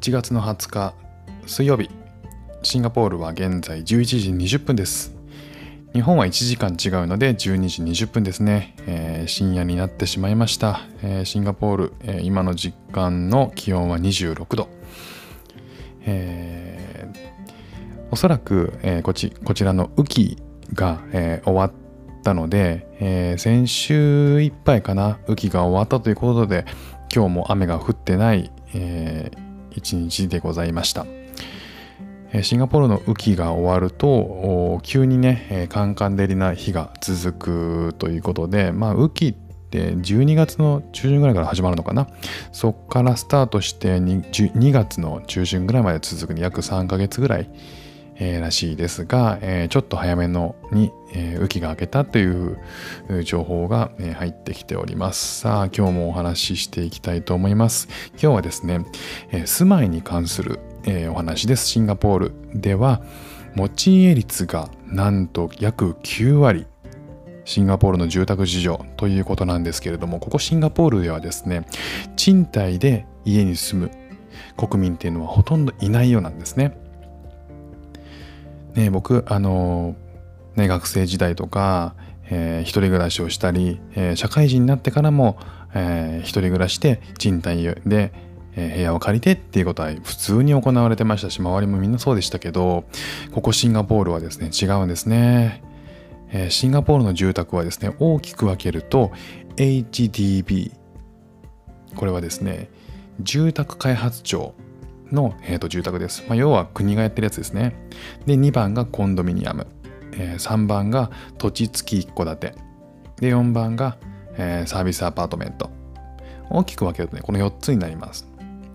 1月の20日水曜日。シンガポールは現在11時20分です。日本は1時間違うので12時20分ですね、えー、深夜になってしまいました、えー、シンガポール、えー、今の実感の気温は26度、えー、おそらく、えー、こちこちらの雨季が、えー、終わったので、えー、先週いっぱいかな。雨季が終わったということで今日も雨が降ってない、えー、一日でございました。シンガポールの雨季が終わると急にねカンカン照りな日が続くということでまあ雨季って12月の中旬ぐらいから始まるのかなそこからスタートして 2, 2月の中旬ぐらいまで続く約3ヶ月ぐらい、えー、らしいですが、えー、ちょっと早めのに、えー、雨季が明けたという情報が、えー、入ってきておりますさあ今日もお話ししていきたいと思います今日はですね、えー、住まいに関するえー、お話です。シンガポールでは持ち家率がなんと約9割シンガポールの住宅事情ということなんですけれどもここシンガポールではですね賃貸で家に住む国民っていうのはほとんどいないようなんですね。ね僕あのね学生時代とか、えー、一人暮らしをしたり、えー、社会人になってからも、えー、一人暮らしで賃貸でえ部屋を借りてっていうことは普通に行われてましたし周りもみんなそうでしたけどここシンガポールはですね違うんですね、えシンガポールの住宅はですね大きく分けると HDB これはですね住宅開発庁の、えー、と住宅です、まあ、要は国がやってるやつですね。で2番がコンドミニアム、えー、3番が土地付き一戸建て。で4番が、えー、サービスアパートメント。大きく分けるとねこの4つになります。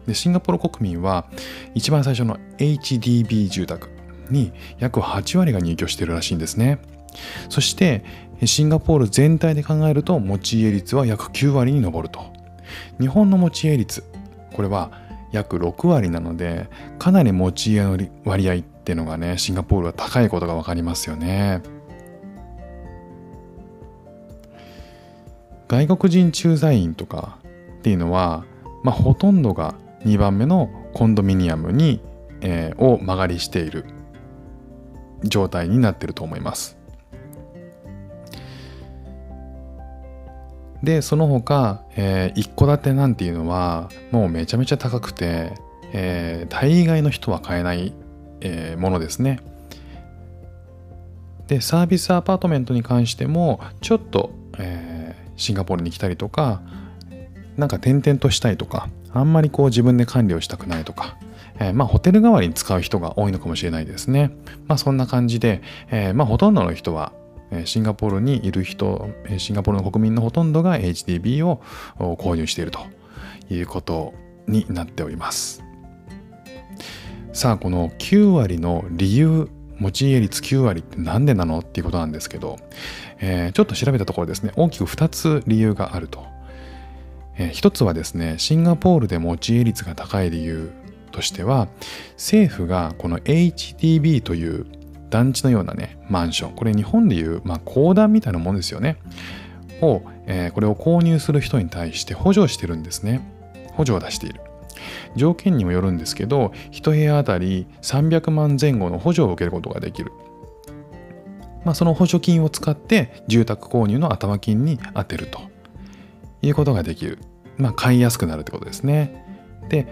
でシンガポール国民は一番最初の HDB 住宅に約8割が入居してるらしいんですね。そしてシンガポール全体で考えると持ち家率は約9割に上ると。日本の持ち家率これは約6割なのでかなり持ち家の割合っていうのがねシンガポールは高いことが分かりますよね外国人駐在員とかっていうのは、まあ、ほとんどが2番目のコンドミニアムに、えー、を間借りしている状態になってると思います。でその他、えー、一戸建てなんていうのはもうめちゃめちゃ高くて、えー、大概の人は買えない、えー、ものですね。でサービスアパートメントに関してもちょっと、えー、シンガポールに来たりとかなんか転々としたいとかあんまりこう自分で管理をしたくないとか、えー、まあホテル代わりに使う人が多いのかもしれないですね。まあそんな感じで、えー、まあほとんどの人はシンガポールにいる人、シンガポールの国民のほとんどが HDB を購入しているということになっております。さあ、この9割の理由、持ち家率9割って何でなのっていうことなんですけど、えー、ちょっと調べたところですね、大きく2つ理由があるとえー、一つはですね、シンガポールで持ち家率が高い理由としては、政府がこの HDB という団地のようなね、マンション、これ日本でいう、まあ、公団みたいなもんですよね。を、えー、これを購入する人に対して補助してるんですね。補助を出している。条件にもよるんですけど、1部屋あたり300万前後の補助を受けることができる。まあ、その補助金を使って住宅購入の頭金に充てると。いうことができる。まあ、買いやすくなるってことですね。で、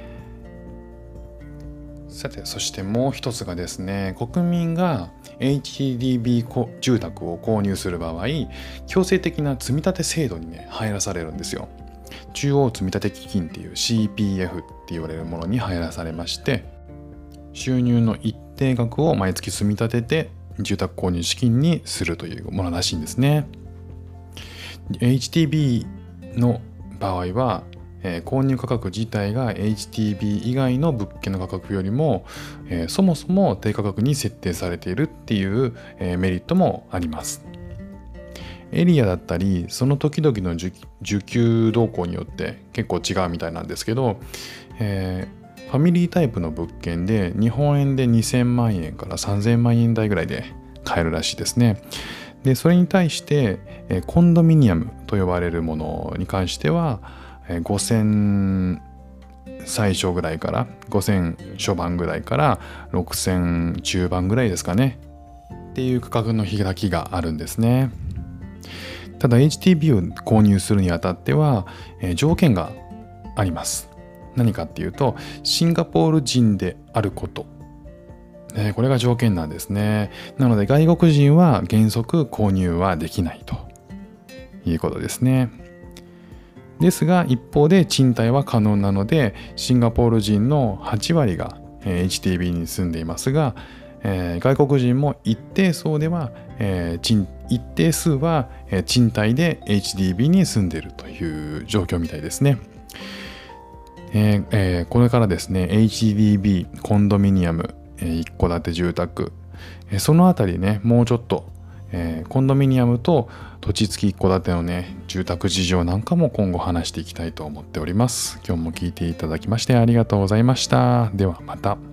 さて、そしてもう一つがですね、国民が HDB 住宅を購入する場合、強制的な積立制度にね、入らされるんですよ。中央積立基金っていう CPF って言われるものに入らされまして、収入の一定額を毎月積み立てて住宅購入資金にするというものらしいんですね。HTB の場合は、購入価格自体が HTB 以外の物件の価格よりも、そもそも低価格に設定されているっていう、メリットもあります。エリアだったりその時々の受給動向によって結構違うみたいなんですけど、えー、ファミリータイプの物件で日本円で2000万円から3000万円台ぐらいで買えるらしいですね。でそれに対して、えコンドミニアムと呼ばれるものに関しては、5000最初ぐらいから5000初版ぐらいから6000中盤ぐらいですかね。っていう価格の開きがあるんですね。ただ HTB を購入するにあたっては、え、条件があります。何かっていうとシンガポール人であること。これが条件なんですね。なので外国人は原則購入はできないということですね。ですが一方で賃貸は可能なのでシンガポール人の8割が HTB に住んでいますが、えー、外国人も一定層では、えー、一定数は賃貸で HDB に住んでいるという状況みたいですね。えーえー、これからですね HDB コンドミニアム、えー、一戸建て住宅、えー、そのあたりねもうちょっと、えー、コンドミニアムと土地付き一戸建てのね住宅事情なんかも今後話していきたいと思っております。今日も聞いていただきましてありがとうございました。ではまた。